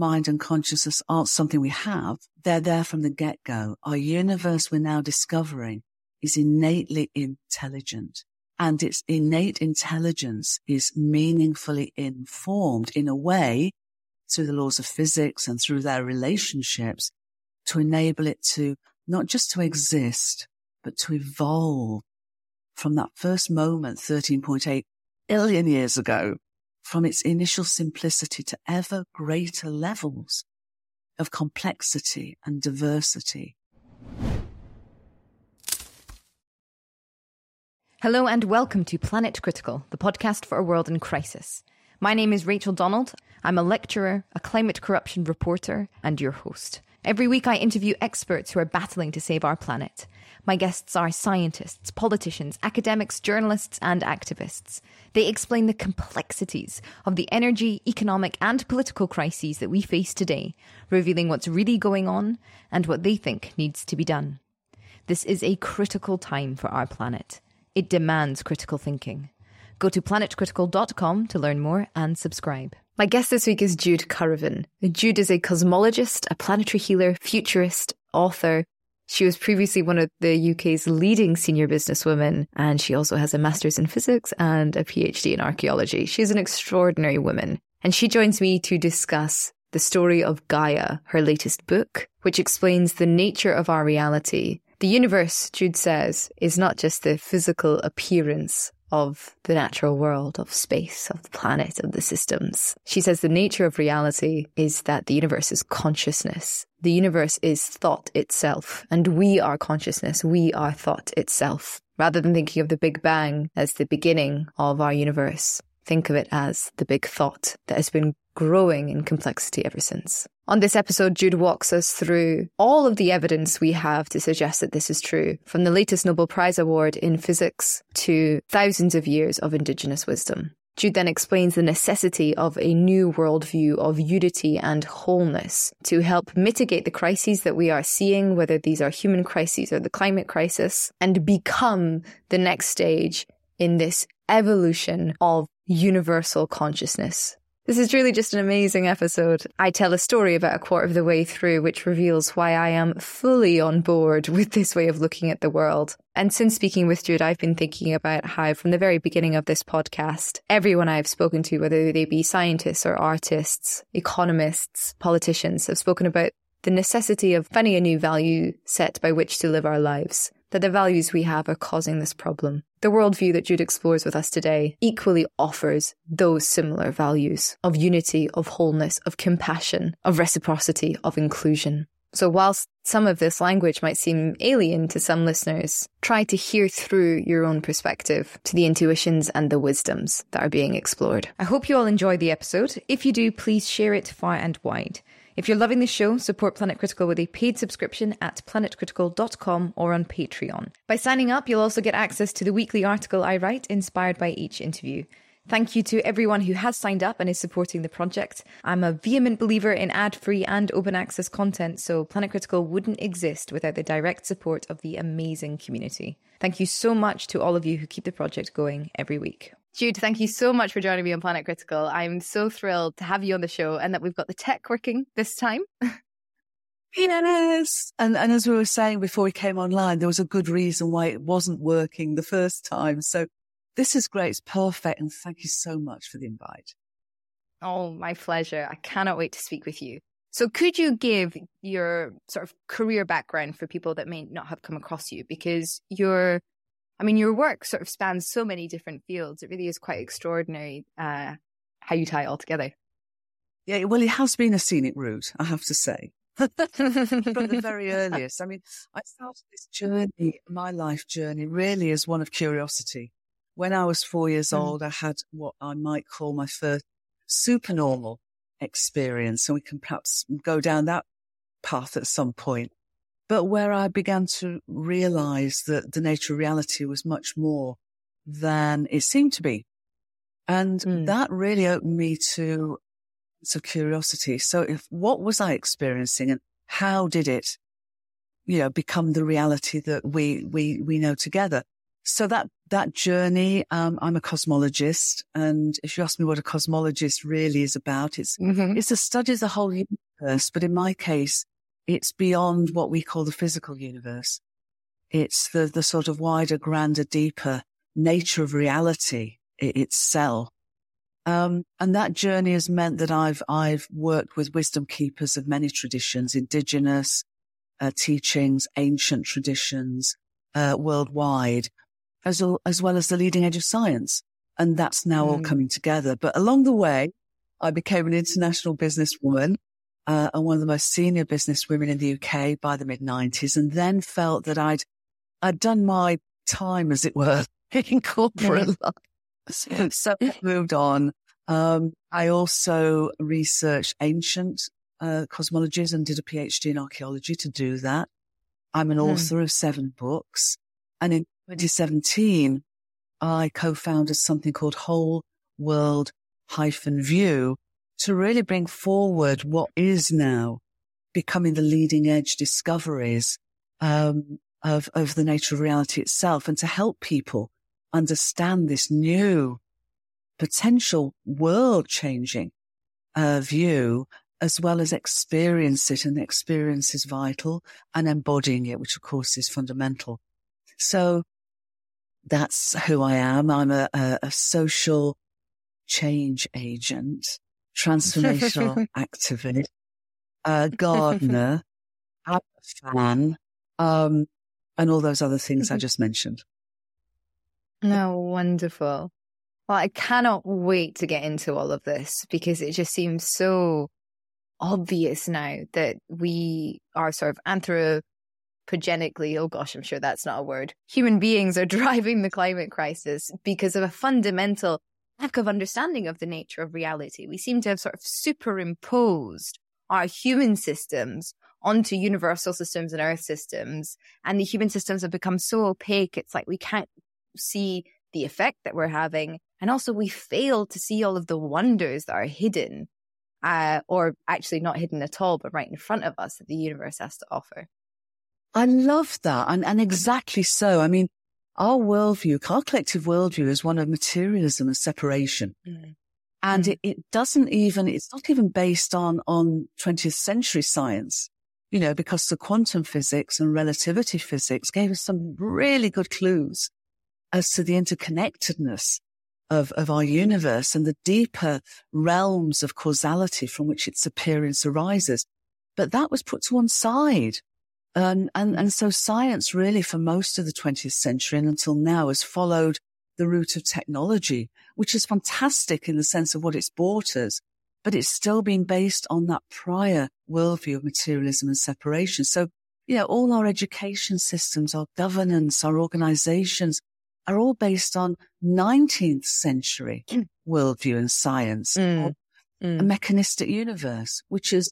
mind and consciousness aren't something we have. They're there from the get go. Our universe we're now discovering is innately intelligent and its innate intelligence is meaningfully informed in a way through the laws of physics and through their relationships to enable it to not just to exist, but to evolve from that first moment 13.8 billion years ago, from its initial simplicity to ever greater levels of complexity and diversity. Hello and welcome to Planet Critical, the podcast for a world in crisis. My name is Rachel Donald. I'm a lecturer, a climate corruption reporter, and your host. Every week I interview experts who are battling to save our planet. My guests are scientists, politicians, academics, journalists, and activists. They explain the complexities of the energy, economic, and political crises that we face today, revealing what's really going on and what they think needs to be done. This is a critical time for our planet. It demands critical thinking. Go to planetcritical.com to learn more and subscribe. My guest this week is Jude Currivan. Jude is a cosmologist, a planetary healer, futurist, author. She was previously one of the UK's leading senior businesswomen, and she also has a master's in physics and a PhD in archaeology. She's an extraordinary woman, and she joins me to discuss the story of Gaia, her latest book, which explains the nature of our reality. The universe, Jude says, is not just the physical appearance of the natural world, of space, of the planet, of the systems. She says the nature of reality is that the universe is consciousness. The universe is thought itself, and we are consciousness. We are thought itself. Rather than thinking of the Big Bang as the beginning of our universe, think of it as the big thought that has been growing in complexity ever since. On this episode, Jude walks us through all of the evidence we have to suggest that this is true, from the latest Nobel Prize award in physics to thousands of years of indigenous wisdom. Jude then explains the necessity of a new worldview of unity and wholeness to help mitigate the crises that we are seeing, whether these are human crises or the climate crisis, and become the next stage in this evolution of universal consciousness. This is truly just an amazing episode. I tell a story about a quarter of the way through, which reveals why I am fully on board with this way of looking at the world. And since speaking with Jude, I've been thinking about how, from the very beginning of this podcast, everyone I've spoken to, whether they be scientists or artists, economists, politicians, have spoken about the necessity of finding a new value set by which to live our lives that the values we have are causing this problem. The worldview that Jude explores with us today equally offers those similar values of unity, of wholeness, of compassion, of reciprocity, of inclusion. So whilst some of this language might seem alien to some listeners, try to hear through your own perspective to the intuitions and the wisdoms that are being explored. I hope you all enjoy the episode. If you do, please share it far and wide. If you're loving the show, support Planet Critical with a paid subscription at planetcritical.com or on Patreon. By signing up, you'll also get access to the weekly article I write inspired by each interview. Thank you to everyone who has signed up and is supporting the project. I'm a vehement believer in ad free and open access content, so Planet Critical wouldn't exist without the direct support of the amazing community. Thank you so much to all of you who keep the project going every week. Jude, thank you so much for joining me on Planet Critical. I'm so thrilled to have you on the show and that we've got the tech working this time. Yes. And, and as we were saying before we came online, there was a good reason why it wasn't working the first time. So this is great. It's perfect. And thank you so much for the invite. Oh, my pleasure. I cannot wait to speak with you. So could you give your sort of career background for people that may not have come across you? Because you're I mean, your work sort of spans so many different fields. It really is quite extraordinary uh, how you tie it all together. Yeah, well, it has been a scenic route, I have to say. From the very earliest. I mean, I started this journey, my life journey, really as one of curiosity. When I was four years mm. old, I had what I might call my first supernormal experience. And we can perhaps go down that path at some point but where I began to realize that the nature of reality was much more than it seemed to be. And mm. that really opened me to, to curiosity. So if, what was I experiencing and how did it, you know, become the reality that we, we, we know together? so that that journey, um, I'm a cosmologist, and if you ask me what a cosmologist really is about, it's mm-hmm. it's a study of the whole universe. But in my case, it's beyond what we call the physical universe. It's the the sort of wider, grander, deeper nature of reality itself. Um, and that journey has meant that I've I've worked with wisdom keepers of many traditions, indigenous uh, teachings, ancient traditions, uh, worldwide as, as well as the leading edge of science. And that's now mm. all coming together. But along the way, I became an international businesswoman uh, and one of the most senior business women in the UK by the mid nineties and then felt that I'd, I'd done my time, as it were, in corporate mm. life. So, so I moved on. Um, I also researched ancient uh, cosmologies and did a PhD in archaeology to do that. I'm an mm. author of seven books. And in 2017, I co-founded something called Whole World hyphen View to really bring forward what is now becoming the leading edge discoveries um, of of the nature of reality itself, and to help people understand this new potential world changing uh, view as well as experience it and experience is vital and embodying it, which of course is fundamental. So that's who I am. I'm a, a, a social change agent, transformational activist, a gardener, a fan, um, and all those other things I just mentioned. No, oh, wonderful. Well, I cannot wait to get into all of this because it just seems so obvious now that we are sort of anthropogenically, oh gosh, I'm sure that's not a word, human beings are driving the climate crisis because of a fundamental lack of understanding of the nature of reality. We seem to have sort of superimposed our human systems onto universal systems and earth systems. And the human systems have become so opaque. It's like we can't see the effect that we're having. And also we fail to see all of the wonders that are hidden, uh, or actually not hidden at all, but right in front of us that the universe has to offer. I love that. And, and exactly so. I mean, our worldview, our collective worldview is one of materialism and separation. Mm. And mm. It, it doesn't even, it's not even based on, on 20th century science, you know, because the quantum physics and relativity physics gave us some really good clues as to the interconnectedness of, of our universe and the deeper realms of causality from which its appearance arises. But that was put to one side and, and, and so science really for most of the 20th century and until now has followed the route of technology, which is fantastic in the sense of what it's brought us, but it's still been based on that prior worldview of materialism and separation. So, you know, all our education systems, our governance, our organizations are all based on 19th century mm. worldview and science, mm. Mm. a mechanistic universe, which is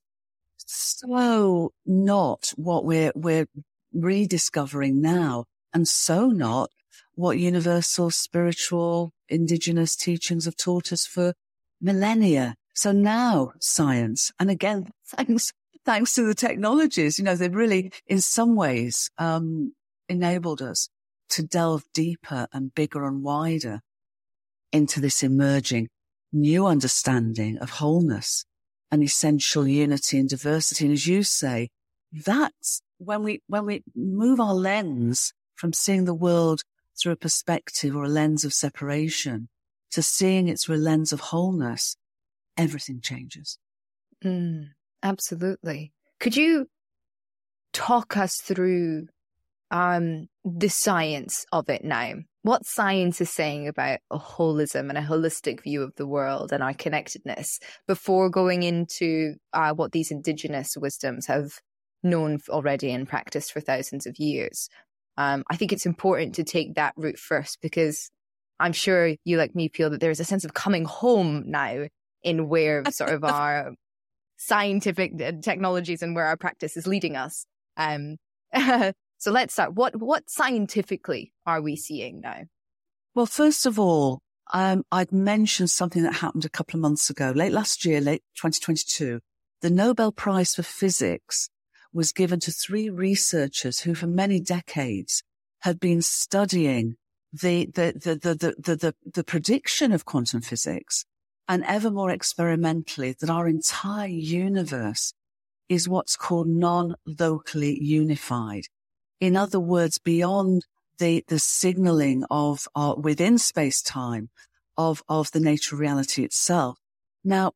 so not what we're, we're rediscovering now and so not what universal spiritual indigenous teachings have taught us for millennia. So now science, and again, thanks, thanks to the technologies, you know, they've really, in some ways, um, enabled us to delve deeper and bigger and wider into this emerging new understanding of wholeness an essential unity and diversity. And as you say, that's when we, when we move our lens from seeing the world through a perspective or a lens of separation to seeing it through a lens of wholeness, everything changes. Mm, absolutely. Could you talk us through um, the science of it now? what science is saying about a holism and a holistic view of the world and our connectedness before going into uh, what these indigenous wisdoms have known already and practiced for thousands of years. Um, I think it's important to take that route first because I'm sure you, like me, feel that there's a sense of coming home now in where sort of our scientific uh, technologies and where our practice is leading us. Um, So let's start. What what scientifically are we seeing now? Well, first of all, um, I'd mentioned something that happened a couple of months ago, late last year, late 2022. The Nobel Prize for Physics was given to three researchers who, for many decades, had been studying the, the, the, the, the, the, the prediction of quantum physics and ever more experimentally that our entire universe is what's called non-locally unified. In other words, beyond the, the signaling of, uh, within space time of, of the nature of reality itself. Now,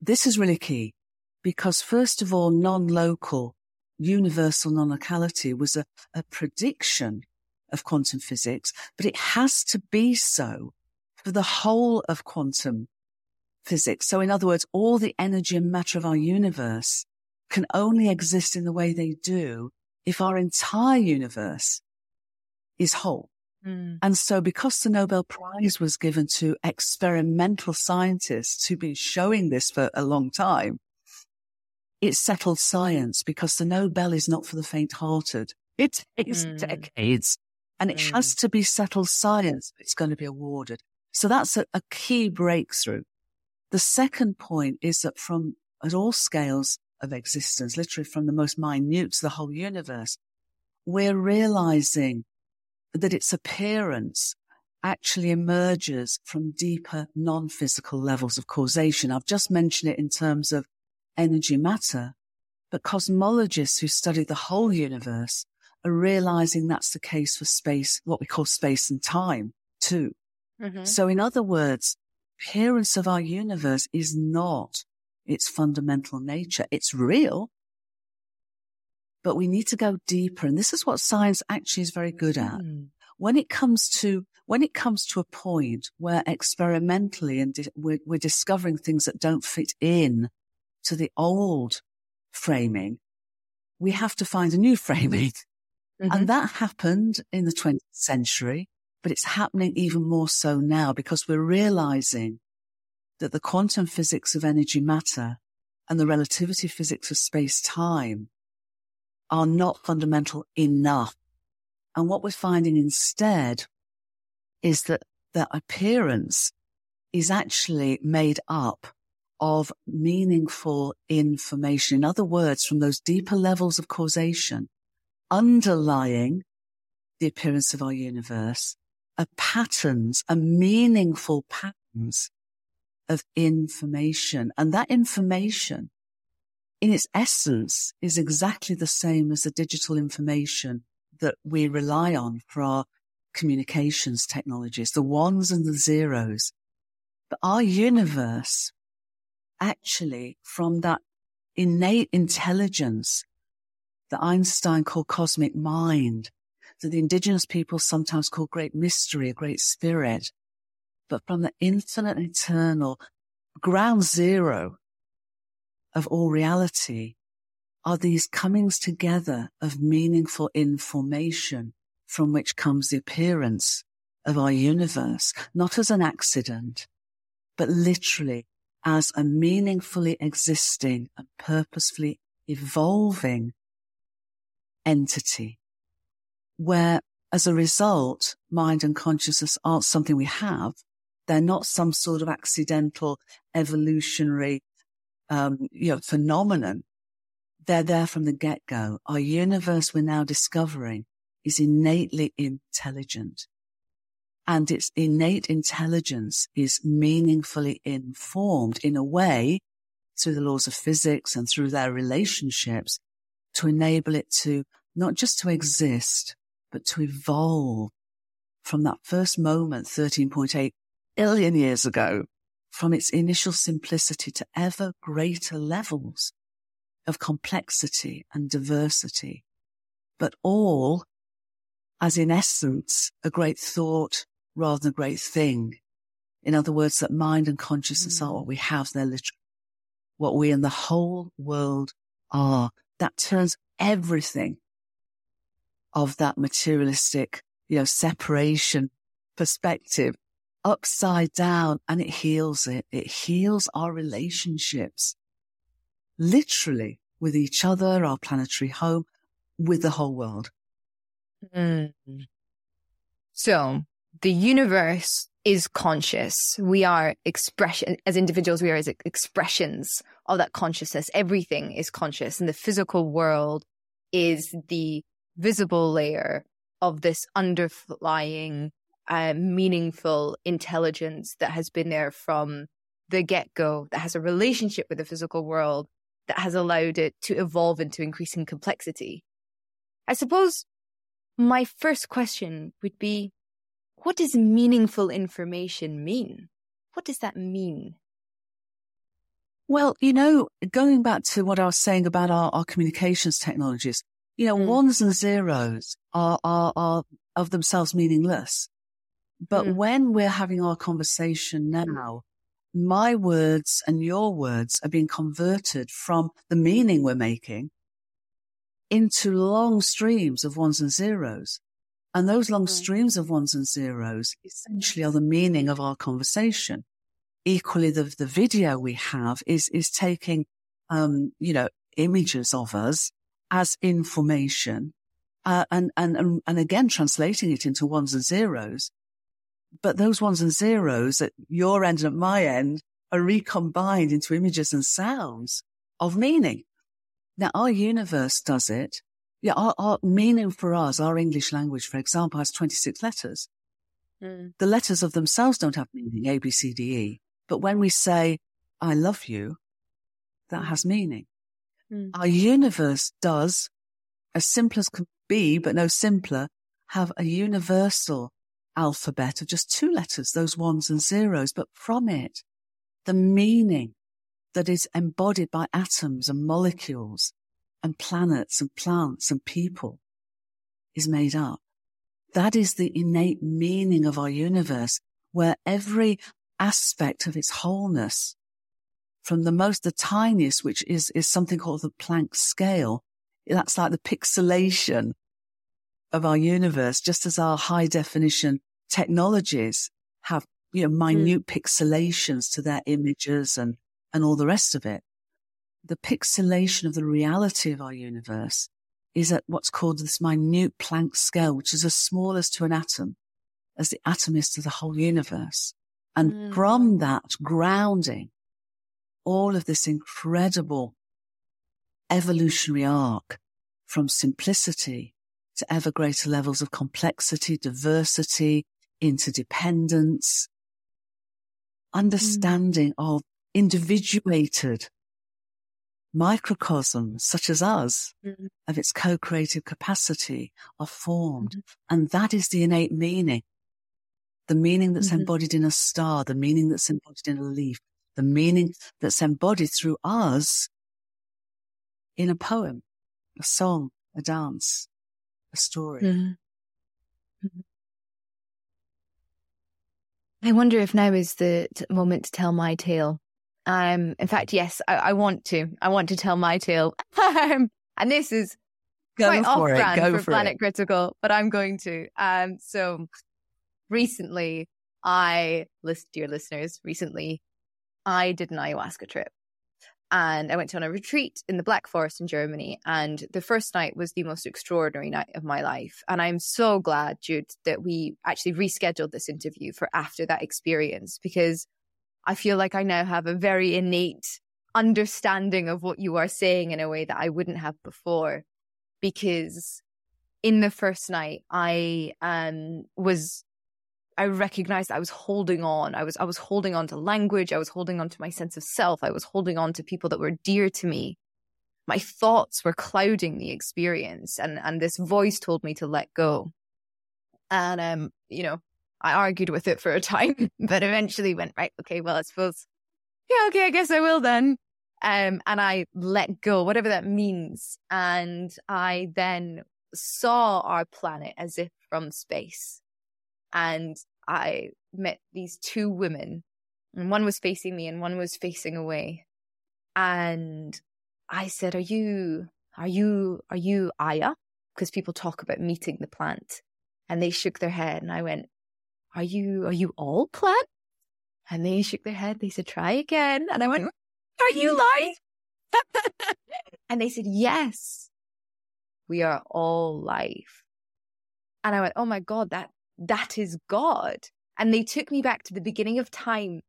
this is really key because first of all, non-local, universal non-locality was a, a prediction of quantum physics, but it has to be so for the whole of quantum physics. So in other words, all the energy and matter of our universe can only exist in the way they do if our entire universe is whole. Mm. And so because the Nobel Prize was given to experimental scientists who've been showing this for a long time, it settled science because the Nobel is not for the faint hearted. It takes mm. decades and it mm. has to be settled science. It's going to be awarded. So that's a, a key breakthrough. The second point is that from at all scales of existence, literally from the most minute to the whole universe, we're realizing that its appearance actually emerges from deeper non-physical levels of causation. I've just mentioned it in terms of energy matter, but cosmologists who study the whole universe are realizing that's the case for space, what we call space and time too. Mm-hmm. So in other words, appearance of our universe is not its fundamental nature. It's real, but we need to go deeper. And this is what science actually is very good at. Mm. When it comes to, when it comes to a point where experimentally and di- we're, we're discovering things that don't fit in to the old framing, we have to find a new framing. Mm-hmm. And that happened in the 20th century, but it's happening even more so now because we're realizing that the quantum physics of energy matter and the relativity physics of space time are not fundamental enough. And what we're finding instead is that the appearance is actually made up of meaningful information. In other words, from those deeper levels of causation underlying the appearance of our universe are patterns, are meaningful patterns of information. And that information in its essence is exactly the same as the digital information that we rely on for our communications technologies, the ones and the zeros. But our universe actually from that innate intelligence that Einstein called cosmic mind, that the indigenous people sometimes call great mystery, a great spirit, but from the infinite eternal ground zero of all reality are these comings together of meaningful information from which comes the appearance of our universe, not as an accident, but literally as a meaningfully existing and purposefully evolving entity where as a result, mind and consciousness aren't something we have. They're not some sort of accidental evolutionary um, you know, phenomenon. They're there from the get go. Our universe we're now discovering is innately intelligent and its innate intelligence is meaningfully informed in a way through the laws of physics and through their relationships to enable it to not just to exist, but to evolve from that first moment 13.8 billion years ago from its initial simplicity to ever greater levels of complexity and diversity, but all as in essence a great thought rather than a great thing. In other words, that mind and consciousness mm. are what we have. They're literally what we and the whole world are. That turns everything of that materialistic, you know, separation perspective upside down and it heals it. It heals our relationships literally with each other, our planetary home, with the whole world. Mm. So the universe is conscious. We are expression as individuals. We are as expressions of that consciousness. Everything is conscious and the physical world is the visible layer of this underlying uh, meaningful intelligence that has been there from the get go, that has a relationship with the physical world, that has allowed it to evolve into increasing complexity. I suppose my first question would be what does meaningful information mean? What does that mean? Well, you know, going back to what I was saying about our, our communications technologies, you know, mm. ones and zeros are, are, are of themselves meaningless. But mm. when we're having our conversation now, my words and your words are being converted from the meaning we're making into long streams of ones and zeros. And those long mm. streams of ones and zeros essentially are the meaning of our conversation. Equally, the, the video we have is, is taking, um, you know, images of us as information, uh, and, and, and, and again, translating it into ones and zeros. But those ones and zeros at your end and at my end are recombined into images and sounds of meaning. Now, our universe does it yeah, our, our, meaning for us, our English language, for example, has 26 letters. Mm. The letters of themselves don't have meaning, A, B, C, D, E. But when we say, I love you, that has meaning. Mm. Our universe does, as simple as can be, but no simpler, have a universal alphabet of just two letters, those ones and zeros. But from it, the meaning that is embodied by atoms and molecules and planets and plants and people is made up. That is the innate meaning of our universe where every aspect of its wholeness from the most, the tiniest, which is, is something called the Planck scale. That's like the pixelation of our universe, just as our high definition technologies have, you know, minute mm. pixelations to their images and, and all the rest of it the pixelation of the reality of our universe is at what's called this minute Planck scale, which is as small as to an atom, as the atom is to the whole universe. And mm. from that grounding, all of this incredible evolutionary arc from simplicity to ever greater levels of complexity, diversity, interdependence, understanding mm. of individuated microcosms such as us mm-hmm. of its co-creative capacity are formed. Mm-hmm. And that is the innate meaning. The meaning that's mm-hmm. embodied in a star, the meaning that's embodied in a leaf, the meaning that's embodied through us in a poem, a song, a dance, a story. Mm-hmm. Mm-hmm. I wonder if now is the t- moment to tell my tale. Um, in fact, yes, I, I want to. I want to tell my tale. Um, and this is Go quite off brand for, for Planet it. Critical, but I'm going to. Um, so recently, I list dear listeners. Recently, I did an ayahuasca trip, and I went on a retreat in the Black Forest in Germany. And the first night was the most extraordinary night of my life. And I'm so glad, Jude, that we actually rescheduled this interview for after that experience because I feel like I now have a very innate understanding of what you are saying in a way that I wouldn't have before. Because in the first night, I um, was, I recognized I was holding on. I was, I was holding on to language. I was holding on to my sense of self. I was holding on to people that were dear to me. My thoughts were clouding the experience, and and this voice told me to let go. And um, you know, I argued with it for a time, but eventually went, right, okay, well, I suppose, yeah, okay, I guess I will then. Um, and I let go, whatever that means. And I then saw our planet as if from space. And I met these two women, and one was facing me and one was facing away. And I said, Are you, are you, are you Aya? Because people talk about meeting the plant. And they shook their head, and I went, are you, are you all plant? And they shook their head. They said, try again. And I went, are you lying? and they said, yes, we are all life. And I went, oh my God, that, that is God. And they took me back to the beginning of time.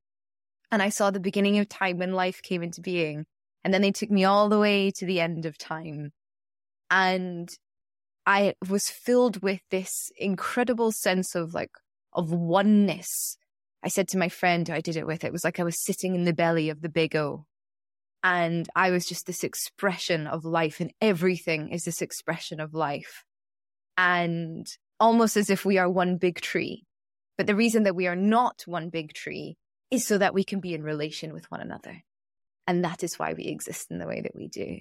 And I saw the beginning of time when life came into being. And then they took me all the way to the end of time. And I was filled with this incredible sense of like of oneness. I said to my friend who I did it with, it was like I was sitting in the belly of the big O. And I was just this expression of life, and everything is this expression of life. And almost as if we are one big tree. But the mm. reason that we are not one big tree is so that we can be in relation with one another. And that is why we exist in the way that we do.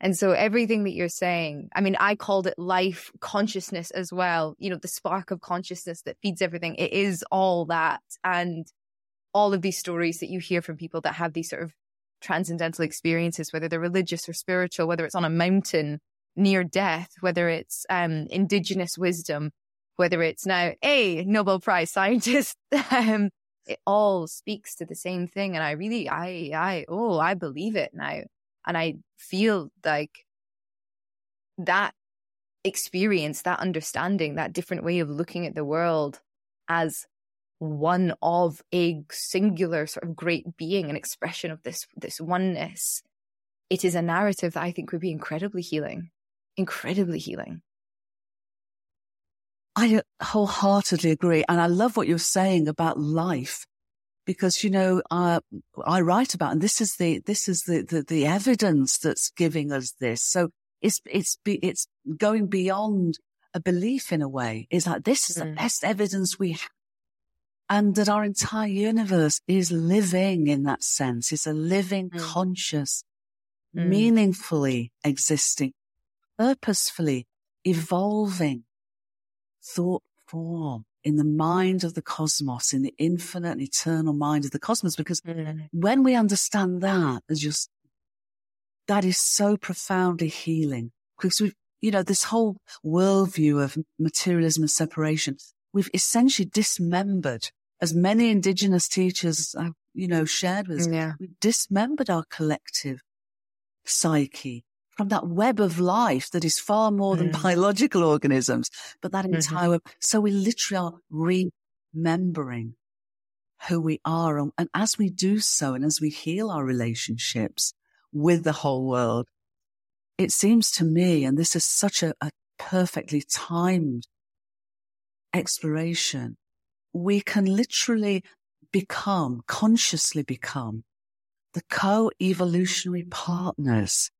And so everything that you're saying, I mean, I called it life consciousness as well. You know, the spark of consciousness that feeds everything. It is all that. And all of these stories that you hear from people that have these sort of transcendental experiences, whether they're religious or spiritual, whether it's on a mountain near death, whether it's um, indigenous wisdom, whether it's now a Nobel Prize scientist, um, it all speaks to the same thing. And I really, I, I, oh, I believe it now. And I feel like that experience, that understanding, that different way of looking at the world as one of a singular sort of great being, an expression of this, this oneness. It is a narrative that I think would be incredibly healing, incredibly healing. I wholeheartedly agree. And I love what you're saying about life because, you know, uh, I write about, and this is the, this is the, the, the evidence that's giving us this. So it's, it's, it's going beyond a belief in a way. Is that this is mm. the best evidence we have. And that our entire universe is living in that sense. It's a living, mm. conscious, mm. meaningfully existing, purposefully evolving thought form in the mind of the cosmos, in the infinite and eternal mind of the cosmos. Because mm. when we understand that as just, that is so profoundly healing because we've, you know, this whole worldview of materialism and separation, we've essentially dismembered as many indigenous teachers have, you know, shared with us. Yeah. We've dismembered our collective psyche from that web of life that is far more than mm. biological organisms, but that mm-hmm. entire web. So we literally are remembering who we are. And, and as we do so, and as we heal our relationships with the whole world, it seems to me, and this is such a, a perfectly timed exploration, we can literally become, consciously become the co-evolutionary partners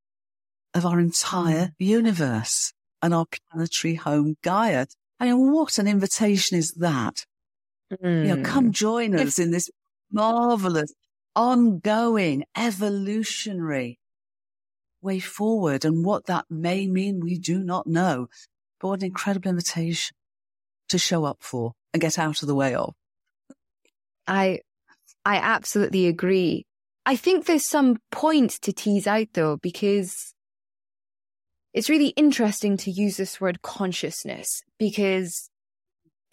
of our entire mm. universe and our planetary home Gaia. I mean, what an invitation is that? Mm. You know, come mm. join us in this marvelous, ongoing, evolutionary way forward. And what that may mean, we do not know. But what an incredible invitation to show up for and get out of the way of. I, I absolutely agree. I think there's some point to tease out though, because it's really interesting to use this word consciousness because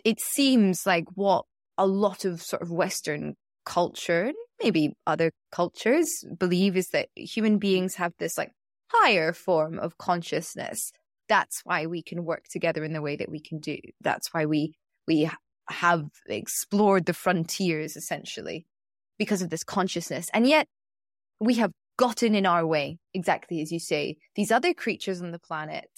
it seems like what a lot of sort of Western culture, maybe other cultures, believe is that human beings have this like higher form of consciousness. That's why we can work together in the way that we can do. That's why we we have explored the frontiers essentially because of this consciousness. And yet we have gotten in our way, exactly as you say. These other creatures on the planet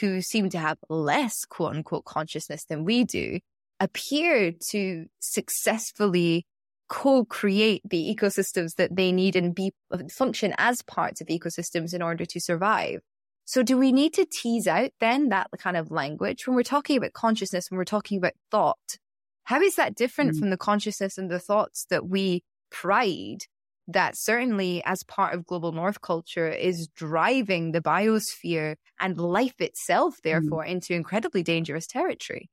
who seem to have less quote unquote consciousness than we do appear to successfully co-create the ecosystems that they need and be function as parts of the ecosystems in order to survive. So do we need to tease out then that kind of language when we're talking about consciousness, when we're talking about thought? How is that different mm. from the consciousness and the thoughts that we pride that certainly as part of global north culture is driving the biosphere and life itself, mm. therefore, mm. into incredibly dangerous territory.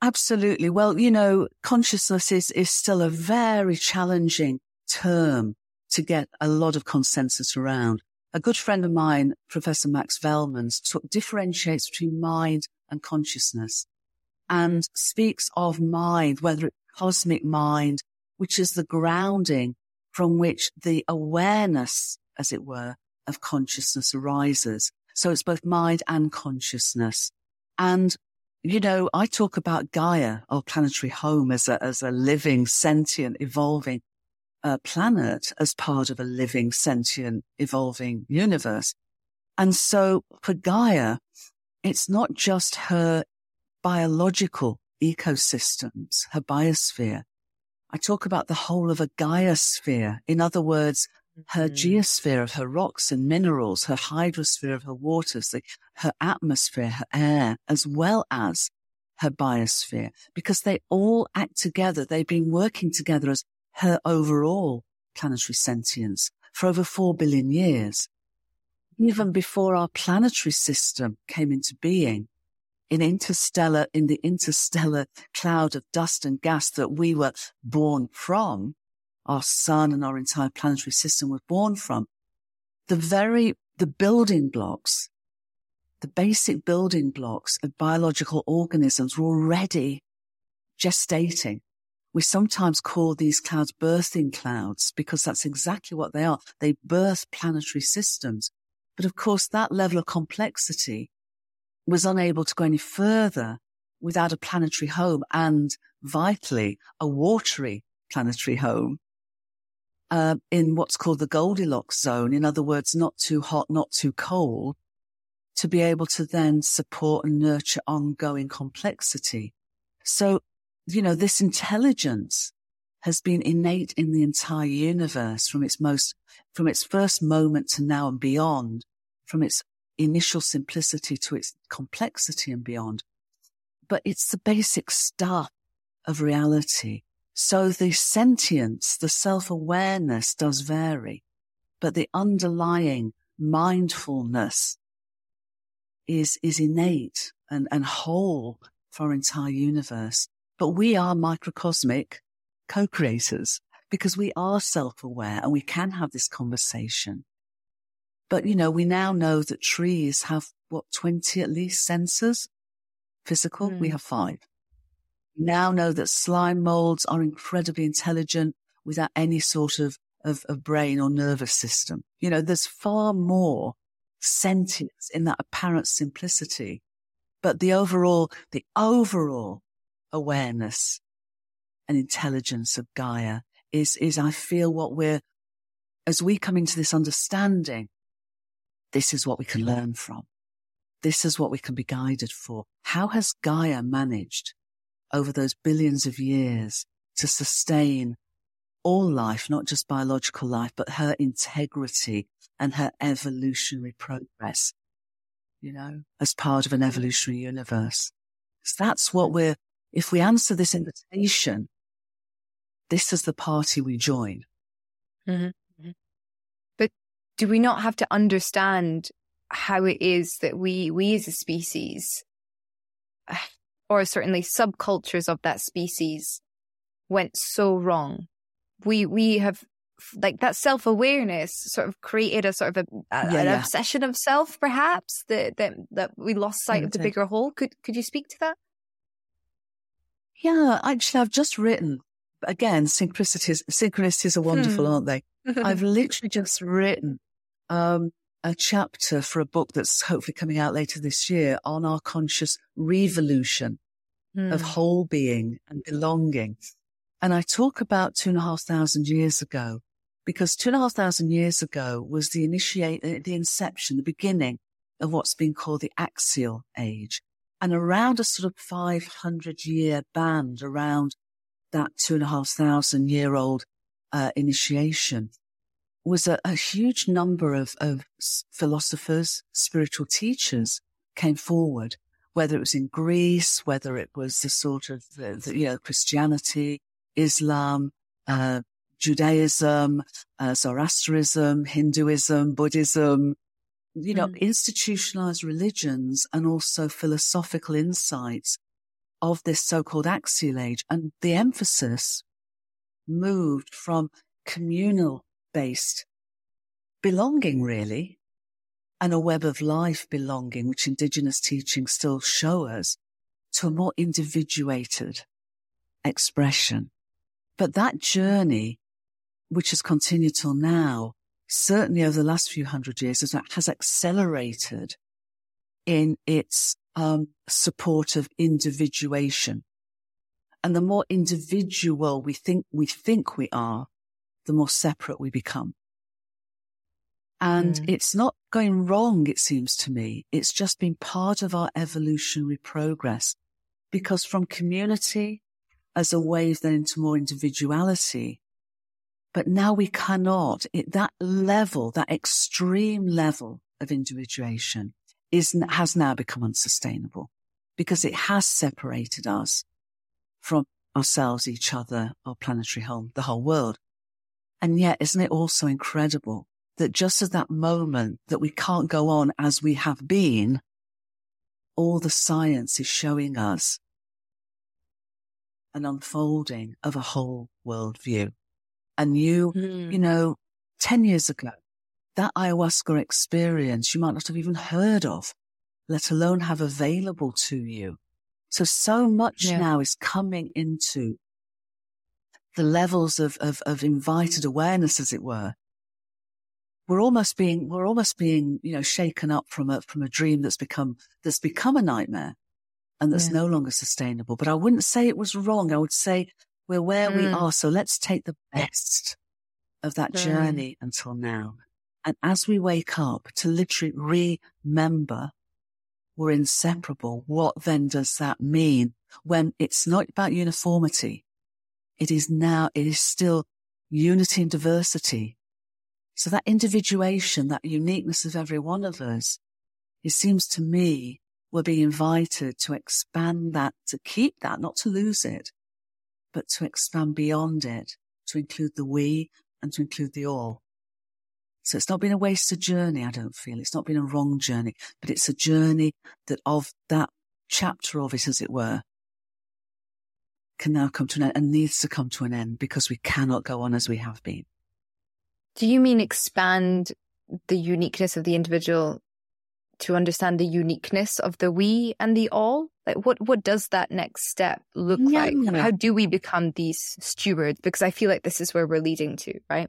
Absolutely. Well, you know, consciousness is, is still a very challenging term to get a lot of consensus around. A good friend of mine, Professor Max Velmans, differentiates between mind and consciousness and speaks of mind, whether it's cosmic mind, which is the grounding from which the awareness, as it were, of consciousness arises. So it's both mind and consciousness. And, you know, I talk about Gaia, our planetary home, as a, as a living, sentient, evolving uh, planet as part of a living, sentient, evolving universe. And so for Gaia, it's not just her biological ecosystems, her biosphere. I talk about the whole of a Gaia sphere. In other words, her mm. geosphere of her rocks and minerals, her hydrosphere of her waters, the, her atmosphere, her air, as well as her biosphere, because they all act together. They've been working together as her overall planetary sentience for over four billion years. Even before our planetary system came into being, in interstellar, in the interstellar cloud of dust and gas that we were born from, our sun and our entire planetary system were born from, the very, the building blocks, the basic building blocks of biological organisms were already gestating. We sometimes call these clouds birthing clouds because that's exactly what they are. They birth planetary systems. But of course, that level of complexity was unable to go any further without a planetary home and vitally a watery planetary home uh, in what's called the Goldilocks zone. In other words, not too hot, not too cold to be able to then support and nurture ongoing complexity. So, you know, this intelligence has been innate in the entire universe from its most, from its first moment to now and beyond, from its initial simplicity to its complexity and beyond. But it's the basic stuff of reality. So the sentience, the self-awareness does vary, but the underlying mindfulness is, is innate and, and whole for our entire universe. But we are microcosmic co-creators because we are self-aware and we can have this conversation. But, you know, we now know that trees have what, 20 at least sensors? Physical? Mm. We hmm. have five. We now know that slime molds are incredibly intelligent without any sort of, of, of brain or nervous system. You know, there's far more sentience in that apparent simplicity. But the overall, the overall awareness and intelligence of Gaia is, is I feel what we're, as we come into this understanding this is what we can learn from. This is what we can be guided for. How has Gaia managed over those billions of years to sustain all life, not just biological life, but her integrity and her evolutionary progress, you know, as part of an evolutionary universe. So that's what we're, if we answer this invitation, this is the party we join. Mm-hmm do we not have to understand how it is that we, we as a species, or certainly subcultures of that species, went so wrong? We, we have like that self awareness sort of created a sort of a, a, yeah, an yeah. obsession of self, perhaps that that that we lost sight of the bigger whole. Could could you speak to that? Yeah, actually, I've just written again. Synchronicities, synchronicities are wonderful, hmm. aren't they? I've literally just written um, a chapter for a book that's hopefully coming out later this year on our conscious revolution mm. of hmm. whole being and belonging. And I talk about two and a half thousand years ago because two and a half thousand years ago was the initiate, the inception, the beginning of what's been called the axial age. And around a sort of 500 year band around that two and a half thousand year old uh, initiation, was a, a huge number of, of philosophers, spiritual teachers came forward, whether it was in Greece, whether it was the sort of, the, the, you know, Christianity, Islam, uh, Judaism, uh, Zoroastrianism, Hinduism, Buddhism, you know, mm. institutionalized religions and also philosophical insights of this so-called axial age. And the emphasis moved from communal based belonging, really, and a web of life belonging, which indigenous teachings still show us, to a more individuated expression. But that journey, which has continued till now, certainly over the last few hundred years, has accelerated in its um, support of individuation. And the more individual we think we think we are, the more separate we become. And mm. it's not going wrong, it seems to me. It's just been part of our evolutionary progress because from community as a wave then into more individuality, but now we cannot, it, that level, that extreme level of individuation is, has now become unsustainable because it has separated us from ourselves, each other, our planetary home, the whole world. And yet, isn't it also incredible that just at that moment that we can't go on as we have been, all the science is showing us an unfolding of a whole world view. And you, mm. you know, 10 years ago, that ayahuasca experience you might not have even heard of, let alone have available to you. So, so much yeah. now is coming into the levels of, of, of invited awareness, as it were. We're almost being, we're almost being, you know, shaken up from a, from a dream that's become, that's become a nightmare and that's yeah. no longer sustainable. But I wouldn't say it was wrong. I would say we're where mm. we are. So let's take the best of that mm. journey until now. And as we wake up to literally remember we're inseparable, what then does that mean when it's not about uniformity? It is now, it is still unity and diversity. So that individuation, that uniqueness of every one of us, it seems to me we're being invited to expand that, to keep that, not to lose it, but to expand beyond it, to include the we and to include the all. So it's not been a wasted journey, I don't feel. It's not been a wrong journey, but it's a journey that of that chapter of it, as it were, can now come to an end and needs to come to an end because we cannot go on as we have been. Do you mean expand the uniqueness of the individual to understand the uniqueness of the we and the all? Like what what does that next step look yeah, like? How do we become these stewards? Because I feel like this is where we're leading to, right?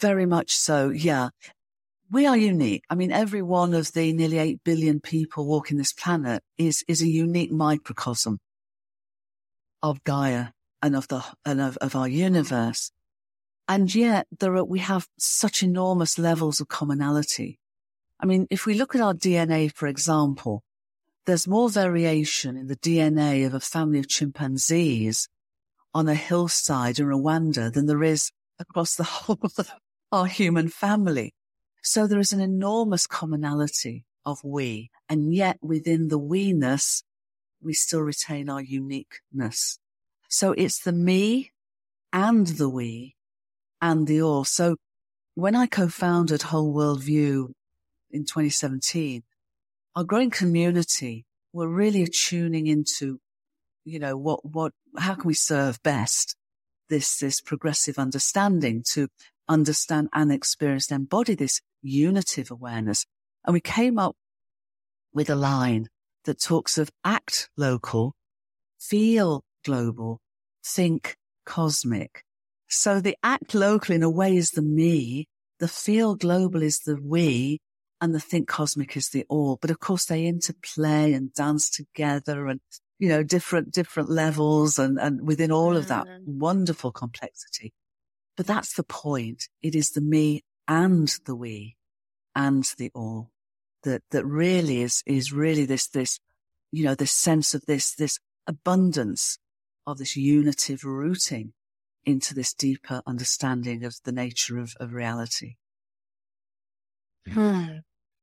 Very much so, yeah. We are unique. I mean, every one of the nearly 8 billion people walking this planet is, is a unique microcosm of Gaia and of the, and of, of our universe. And yet there are, we have such enormous levels of commonality. I mean, if we look at our DNA, for example, there's more variation in the DNA of a family of chimpanzees on a hillside in Rwanda than there is across the whole of our human family. So there is an enormous commonality of we, and yet within the we-ness, we still retain our uniqueness. So it's the me and the we and the all. So when I co-founded Whole World View in 2017, our growing community were really tuning into, you know, what, what, how can we serve best this, this progressive understanding to understand and experience and embody this unitive awareness. And we came up with a line that talks of act local, feel global, think cosmic. So the act local in a way is the me, the feel global is the we, and the think cosmic is the all. But of course they interplay and dance together and, you know, different, different levels and, and within all of that mm. wonderful complexity. But that's the point. It is the me and the we and the all that, that really is, is really this, this, you know, this sense of this, this abundance of this unitive rooting into this deeper understanding of the nature of, of reality. Hmm.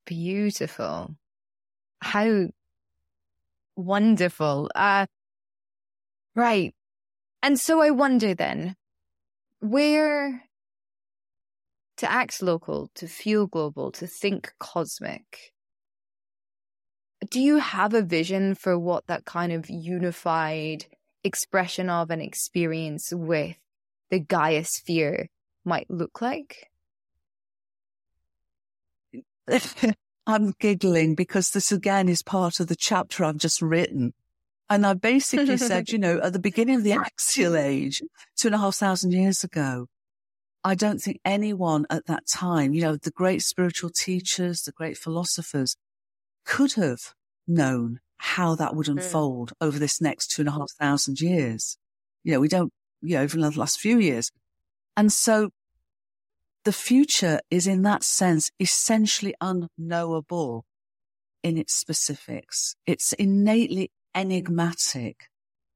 Beautiful. How wonderful. Uh, right. And so I wonder then, where to act local, to feel global, to think cosmic. Do you have a vision for what that kind of unified expression of an experience with the Gaia sphere might look like? I'm giggling because this again is part of the chapter I've just written. And I basically said, you know, at the beginning of the axial age, two and a half thousand years ago, I don't think anyone at that time, you know, the great spiritual teachers, the great philosophers could have known how that would hmm. unfold mm. over this next two and a half thousand years. You know, we don't, you know, even the last few years. And so the future is in that sense essentially unknowable. in its specifics. It's innately enigmatic.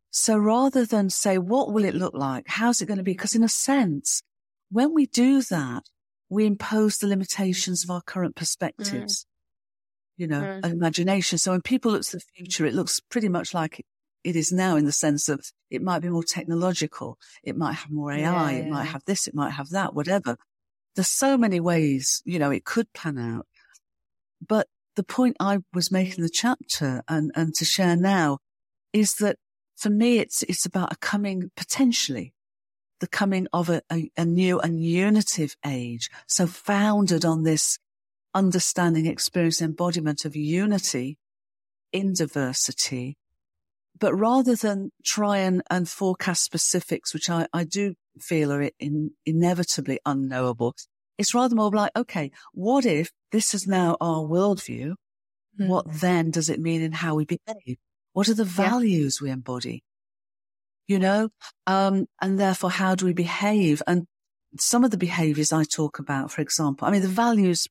So rather than say, what will it look like? How's it going to be? Because in a sense, when we do that, we impose the limitations of our current perspectives, mm. you know, mm. imagination. So when people look to the future, it looks pretty much like it is now in the sense of it might be more technological. It might have more AI. Yeah, yeah. It might have this. It might have that, whatever. There's so many ways, you know, it could pan out. But the point I was making the chapter and, and to share now is that for me, it's, it's about a coming potentially the coming of a, a, a new and unitive age. So founded on this understanding, experience, embodiment of unity in diversity. But rather than try and, and forecast specifics, which I, I do feel are in, inevitably unknowable, it's rather more like, okay, what if this is now our worldview? Mm. What then does it mean in how we behave? What are the values yeah. we embody? You know? Um, and therefore, how do we behave? And some of the behaviors I talk about, for example, I mean, the values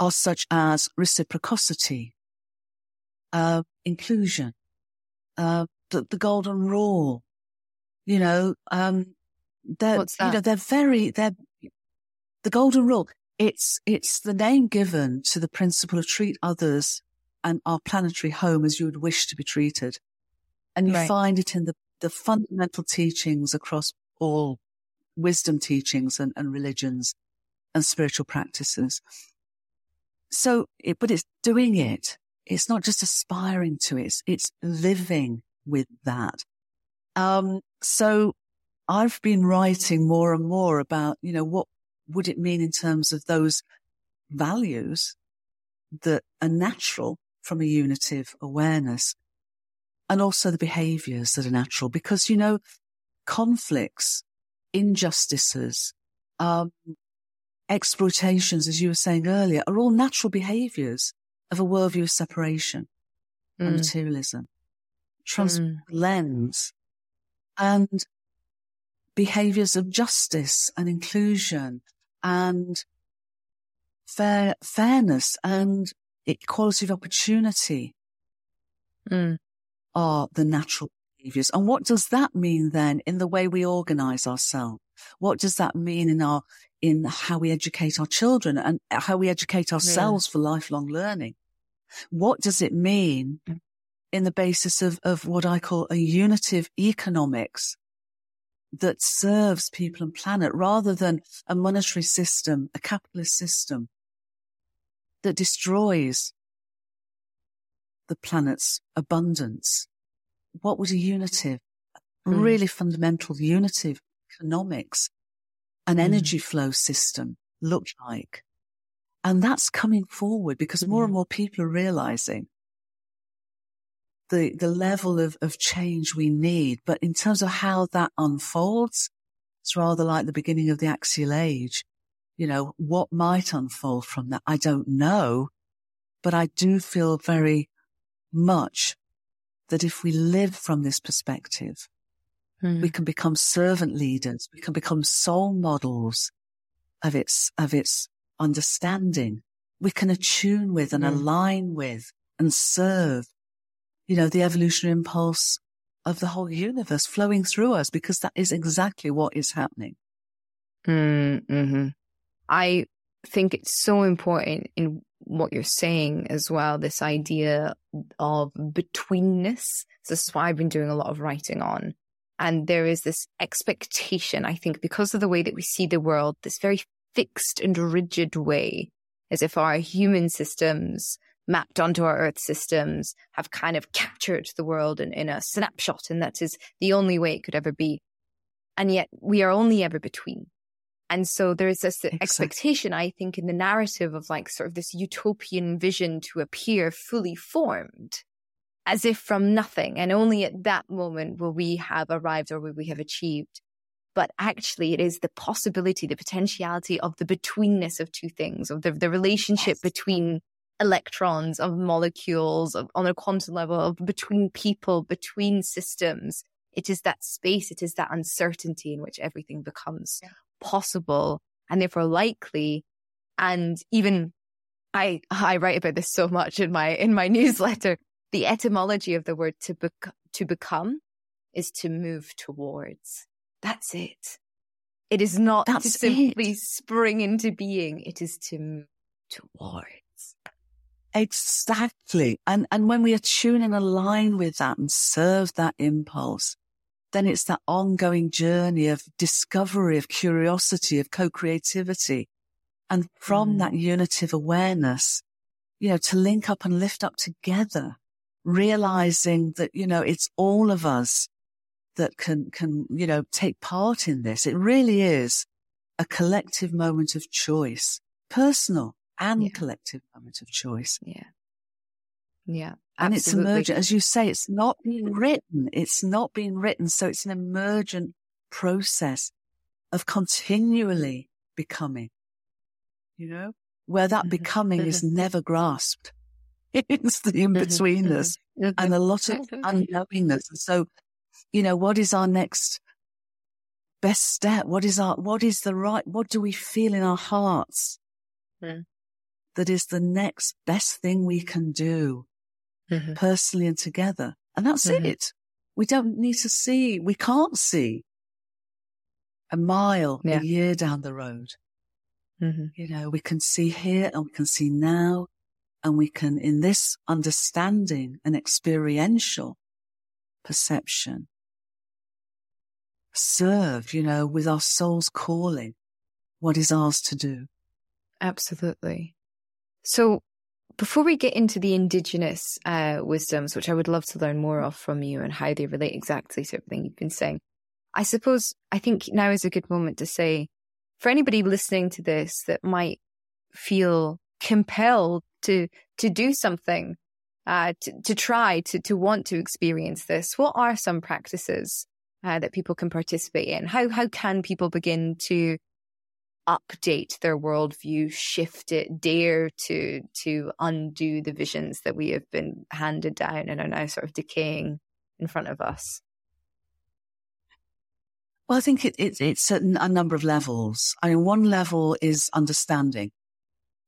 are such as reciprocity, uh, inclusion, uh, the, the, golden rule, you know, um, they're, you know, they're very, they're, the golden rule. It's, it's the name given to the principle of treat others and our planetary home as you would wish to be treated. And you right. find it in the, the fundamental teachings across all wisdom teachings and, and religions and spiritual practices. So, it, but it's doing it. It's not just aspiring to it. It's, it's living with that. Um, so I've been writing more and more about, you know, what would it mean in terms of those values that are natural from a unitive awareness and also the behaviors that are natural because, you know, conflicts, injustices, um, exploitations, as you were saying earlier, are all natural behaviors of a worldview of separation mm. and materialism, trans mm. lens and behaviors of justice and inclusion and fair, fairness and equality of opportunity. Mm are the natural behaviors. And what does that mean then in the way we organize ourselves? What does that mean in our, in how we educate our children and how we educate ourselves yeah. for lifelong learning? What does it mean mm. in the basis of, of what I call a unitive economics that serves people and planet rather than a monetary system, a capitalist system that destroys the planet's abundance, what would a unitive, mm. really fundamental unitive economics, an mm. energy flow system look like? And that's coming forward because more mm. and hmm. more people are realizing the, the level of, of change we need. But in terms of how that unfolds, it's rather like the beginning of the axial age. You know, what might unfold from that? I don't know, but I do feel very much that if we live from this perspective, mm. we can become servant leaders. We can become soul models of its, of its understanding. We can attune with and mm. align with and serve, you know, the evolutionary impulse of the whole universe flowing through us because that is exactly what is happening. Mm-hmm. I think it's so important in what you're saying as well, this idea of betweenness. So this is what I've been doing a lot of writing on. And there is this expectation, I think, because of the way that we see the world, this very fixed and rigid way, as if our human systems mapped onto our earth systems have kind of captured the world in, in a snapshot. And that is the only way it could ever be. And yet we are only ever between. And so there is this exactly. expectation, I think, in the narrative of like sort of this utopian vision to appear fully formed as if from nothing. And only at that moment will we have arrived or will we have achieved. But actually, it is the possibility, the potentiality of the betweenness of two things, of the, the relationship yes. between electrons, of molecules, of, on a quantum level, of between people, between systems. It is that space, it is that uncertainty in which everything becomes yeah possible and therefore likely and even I I write about this so much in my in my newsletter. The etymology of the word to bec- to become is to move towards. That's it. It is not That's to simply it. spring into being. It is to move towards. Exactly. And, and when we attune and align with that and serve that impulse, then it's that ongoing journey of discovery, of curiosity, of co-creativity. And from mm. that unitive awareness, you know, to link up and lift up together, realizing that, you know, it's all of us that can, can, you know, take part in this. It really is a collective moment of choice, personal and yeah. collective moment of choice. Yeah. Yeah. And it's emergent. As you say, it's not being written. It's not being written. So it's an emergent process of continually becoming, you know, where that mm-hmm. becoming is mm-hmm. never grasped. It's the mm-hmm. in-betweenness and a lot of unknowingness. And so, you know, what is our next best step? What is our, what is the right, what do we feel in our hearts? Mm. That is the next best thing we can do mm-hmm. personally and together. And that's mm-hmm. it. We don't need to see, we can't see a mile, yeah. a year down the road. Mm-hmm. You know, we can see here and we can see now and we can, in this understanding and experiential perception, serve, you know, with our soul's calling, what is ours to do. Absolutely. So before we get into the indigenous uh, wisdoms, which I would love to learn more of from you and how they relate exactly to everything you've been saying, I suppose I think now is a good moment to say for anybody listening to this that might feel compelled to to do something, uh, to, to try to to want to experience this, what are some practices uh, that people can participate in? How how can people begin to update their worldview, shift it, dare to to undo the visions that we have been handed down and are now sort of decaying in front of us? Well, I think it, it, it's at a number of levels. I mean, one level is understanding,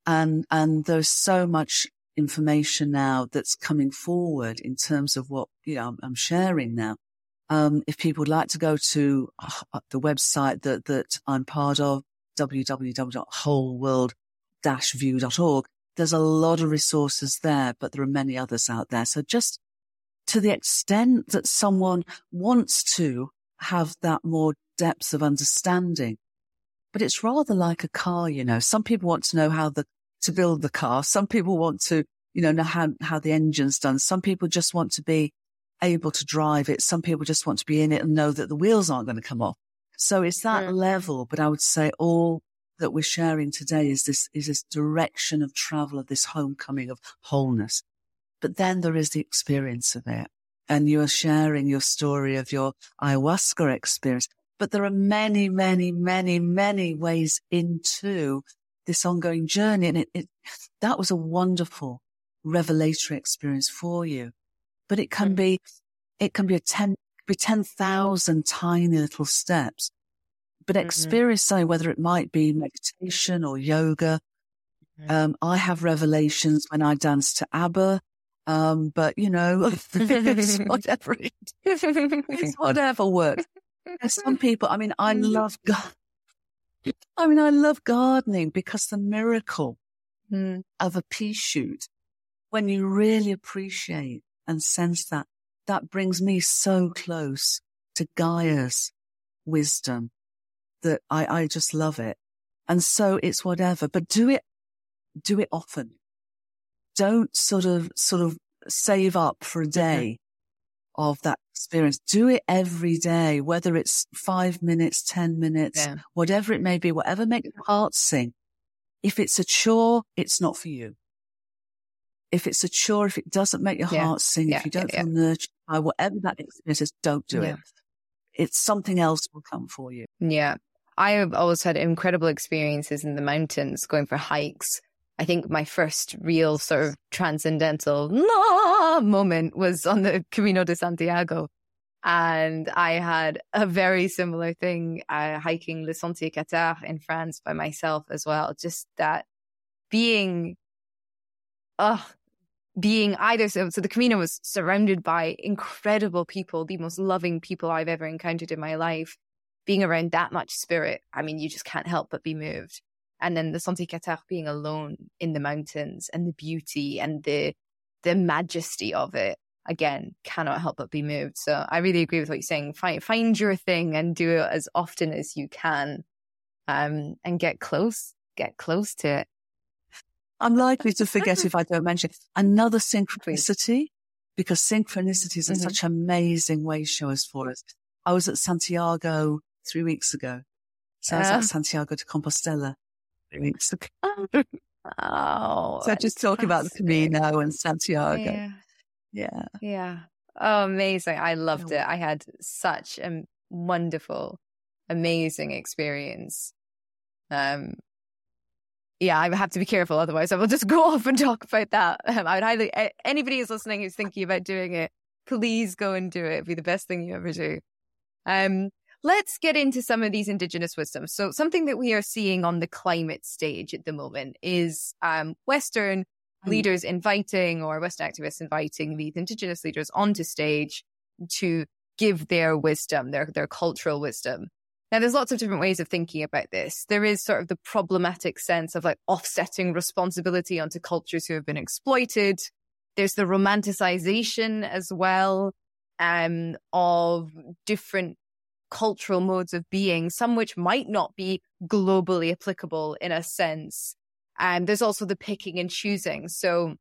and and there's so much information now that's coming forward in terms of what you know I'm sharing now. Um, if people would like to go to uh, the website that that I'm part of, www.wholeworld-view.org. There's a lot of resources there, but there are many others out there. So just to the extent that someone wants to have that more depth of understanding, but it's rather like a car, you know, some people want to know how the, to build the car. Some people want to, you know, know how, how the engine's done. Some people just want to be able to drive it. Some people just want to be in it and know that the wheels aren't going to come off. So it's that mm. level, but I would say all that we're sharing today is this, is this direction of travel of this homecoming of wholeness. But then there is the experience of it and you're sharing your story of your ayahuasca experience. But there are many, many, many, many ways into this ongoing journey. And it, it that was a wonderful revelatory experience for you, but it can mm. be, it can be a 10 be 10,000 tiny little steps. But mm-hmm. experience mm-hmm. whether it might be meditation or yoga. Mm-hmm. Um, I have revelations when I dance to ABBA. Um, but you know, it's whatever, it's whatever works. There's some people, I mean, I mm. love. I mean, I love gardening because the miracle mm. of a pea shoot, when you really appreciate and sense that that brings me so close to Gaia's wisdom that I, I just love it. And so it's whatever, but do it, do it often. Don't sort of, sort of save up for a mm-hmm. day of that experience. Do it every day, whether it's five minutes, 10 minutes, yeah. whatever it may be, whatever makes your heart sing. If it's a chore, it's not for you if it's a chore, if it doesn't make your yeah. heart sing, yeah. if you don't feel nurtured by whatever that experience is, don't do it. It's something else will come for you. Yeah. I have always had incredible experiences in the mountains going for hikes. I think my first real sort of transcendental nah, moment was on the Camino de Santiago. And I had a very similar thing uh, hiking Le Sentier Cathare in France by myself as well. Just that being oh, being either so, so the Camino was surrounded by incredible people, the most loving people I've ever encountered in my life. Being around that much spirit, I mean, you just can't help but be moved. And then the Sentier Cathare being alone in the mountains and the beauty and the the majesty of it again cannot help but be moved. So I really agree with what you're saying. Find find your thing and do it as often as you can, um, and get close, get close to it. I'm likely to forget if I don't mention another synchronicity because synchronicities are mm-hmm. such amazing way shows for us. I was at Santiago three weeks ago. So I was at Santiago de Compostela three weeks ago. oh, so just talking about the Camino and Santiago. Yeah. Yeah. Yeah. Oh, amazing. I loved it. I had such a wonderful, amazing experience. Um, yeah, I have to be careful. Otherwise, I will just go off and talk about that. Um, I would highly, anybody who's listening who's thinking about doing it, please go and do it. It'd be the best thing you ever do. Um, let's get into some of these indigenous wisdoms. So something that we are seeing on the climate stage at the moment is, um, Western Mm. leaders inviting or Western activists inviting these indigenous leaders onto stage to give their wisdom, their, their cultural wisdom. Now, there's lots of different ways of thinking about this. There is sort of the problematic sense of like offsetting responsibility onto cultures who have been exploited. There's the romanticization as well, um, of different cultural modes of being, some which might not be globally applicable in a sense. And there's also the picking and choosing. So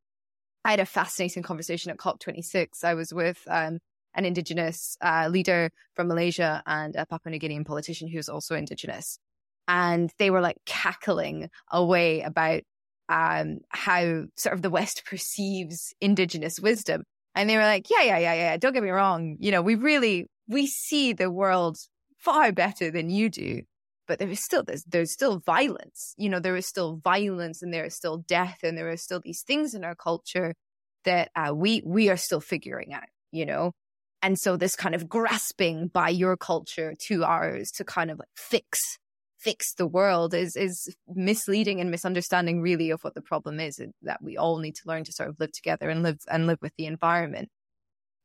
I had a fascinating conversation at COP26. I was with um, an Indigenous uh, leader from Malaysia and a Papua New Guinean politician who's also Indigenous. And they were like cackling away about um, how sort of the West perceives Indigenous wisdom. And they were like, yeah, yeah, yeah, yeah. Don't get me wrong. You know, we really, we see the world far better than you do but there is still there's, there's still violence you know there is still violence and there is still death and there are still these things in our culture that uh, we we are still figuring out you know and so this kind of grasping by your culture to ours to kind of like fix fix the world is is misleading and misunderstanding really of what the problem is that we all need to learn to sort of live together and live and live with the environment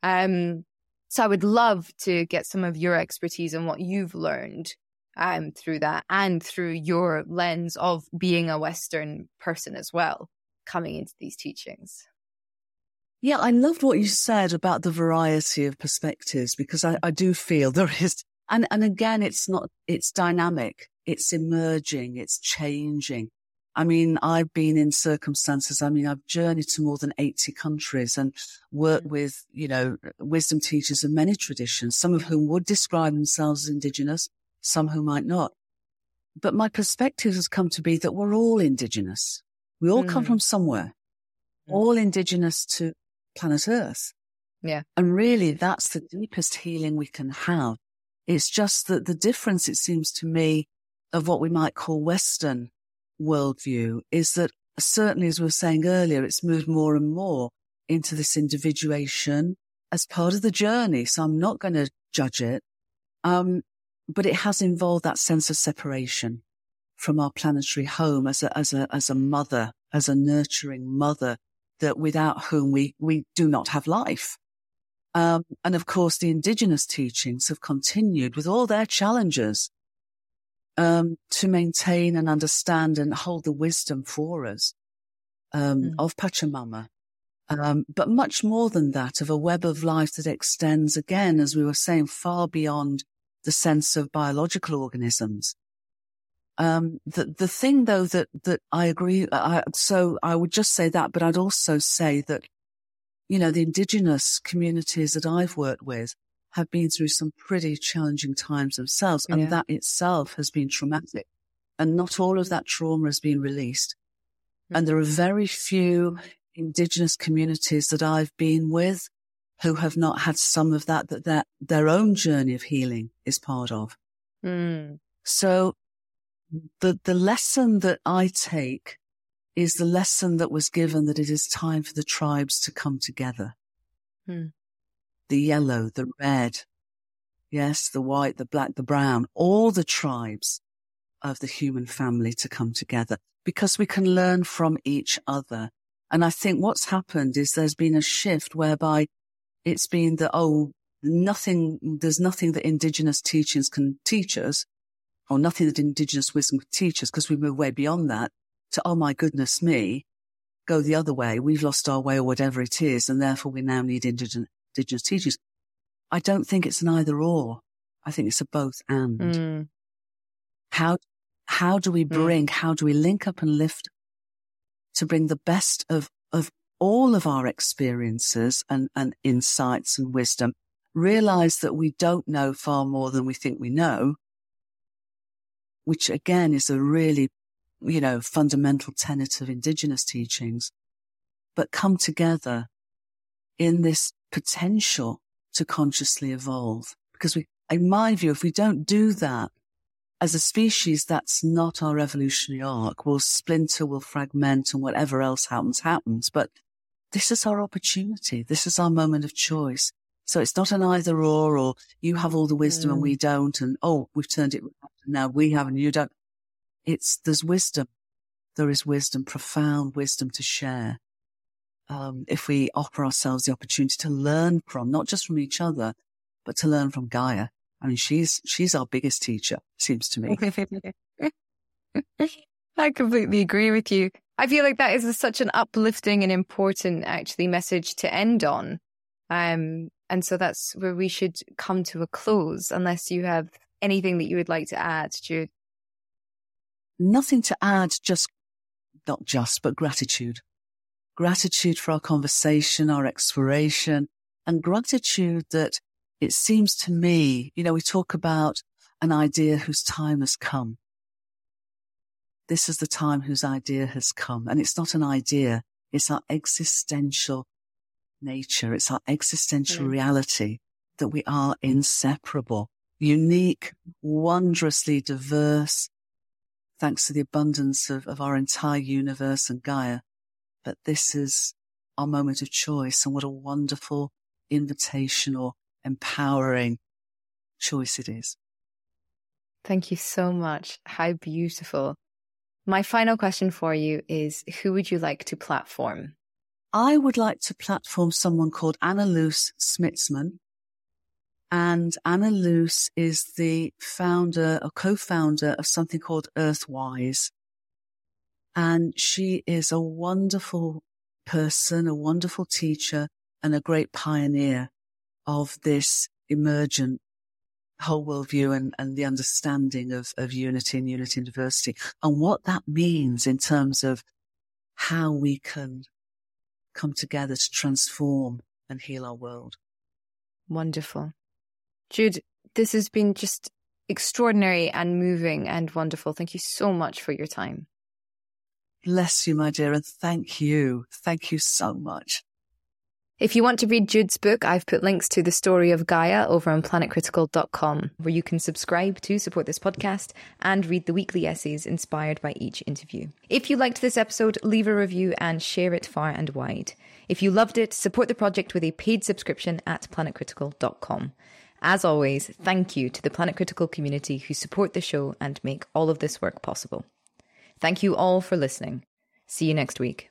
um so i would love to get some of your expertise and what you've learned um, through that and through your lens of being a Western person as well, coming into these teachings. Yeah, I loved what you said about the variety of perspectives because I, I do feel there is, and, and again, it's not, it's dynamic, it's emerging, it's changing. I mean, I've been in circumstances. I mean, I've journeyed to more than 80 countries and worked mm. with, you know, wisdom teachers of many traditions, some of whom would describe themselves as indigenous, some who might not. But my perspective has come to be that we're all indigenous. We all mm. come from somewhere, mm. all indigenous to planet Earth. Yeah. And really that's the deepest healing we can have. It's just that the difference, it seems to me, of what we might call Western worldview is that certainly, as we were saying earlier, it's moved more and more into this individuation as part of the journey. So I'm not going to judge it. Um, but it has involved that sense of separation from our planetary home as a, as a, as a mother, as a nurturing mother that without whom we, we do not have life. Um, and of course, the indigenous teachings have continued with all their challenges, um, to maintain and understand and hold the wisdom for us, um, mm. of Pachamama. Um, but much more than that, of a web of life that extends again, as we were saying, far beyond the sense of biological organisms. Um, the, the thing though that, that I agree, I, so I would just say that, but I'd also say that, you know, the indigenous communities that I've worked with have been through some pretty challenging times themselves. And yeah. that itself has been traumatic and not all of that trauma has been released. Mm-hmm. And there are very few indigenous communities that I've been with who have not had some of that, that their, their own journey of healing is part of. Mm. So the, the lesson that I take is the lesson that was given that it is time for the tribes to come together. Mm. The yellow, the red, yes, the white, the black, the brown, all the tribes of the human family to come together because we can learn from each other And I think what's happened is there's been a shift whereby it's been that, oh, nothing, there's nothing that indigenous teachings can teach us or nothing that indigenous wisdom can teach us because we move way beyond that to, oh my goodness me, go the other way. We've lost our way or whatever it is. And therefore we now need indigenous, indigenous teachers. I don't think it's an either or. I think it's a both and. Mm. How, how do we mm. bring, mm. how do we link up and lift to bring the best of, of all of our experiences and, and insights and wisdom, realize that we don't know far more than we think we know, which again is a really, you know, fundamental tenet of indigenous teachings, but come together in this potential to consciously evolve. Because we, in my view, if we don't do that, as a species, that's not our evolutionary arc. We'll splinter, we'll fragment and whatever else happens, happens. But this is our opportunity. This is our moment of choice. So it's not an either or, or you have all the wisdom mm. and we don't. And oh, we've turned it now we have and you don't. It's, there's wisdom. There is wisdom, profound wisdom to share. Um, if we offer ourselves the opportunity to learn from, not just from each other, but to learn from Gaia I mean, she's, she's our biggest teacher, seems to me. I completely agree with you. I feel like that is such an uplifting and important actually message to end on. Um, and so that's where we should come to a close unless you have anything that you would like to add, Jude. Nothing to add, just not just, but gratitude. Gratitude for our conversation, our exploration, and gratitude that it seems to me, you know, we talk about an idea whose time has come. This is the time whose idea has come. And it's not an idea. It's our existential nature. It's our existential mm. reality that we are inseparable, unique, wondrously diverse, thanks to the abundance of, of our entire universe and Gaia. But this is our moment of choice. And what a wonderful invitation or empowering choice it is. Thank you so much. How beautiful. My final question for you is who would you like to platform? I would like to platform someone called Anneloes Smitsman. And Anna Luce is the founder or co-founder of something called Earthwise. And she is a wonderful person, a wonderful teacher and a great pioneer of this emergent whole worldview and, and the understanding of, of unity and unity and diversity and what that means in terms of how we can come together to transform and heal our world. Wonderful. Jude, this has been just extraordinary and moving and wonderful. Thank you so much for your time. Bless you, my dear, and thank you. Thank you so much. If you want to read Jude's book, I've put links to the story of Gaia over on planetcritical.com, where you can subscribe to support this podcast and read the weekly essays inspired by each interview. If you liked this episode, leave a review and share it far and wide. If you loved it, support the project with a paid subscription at planetcritical.com. As always, thank you to the Planet Critical community who support the show and make all of this work possible. Thank you all for listening. See you next week.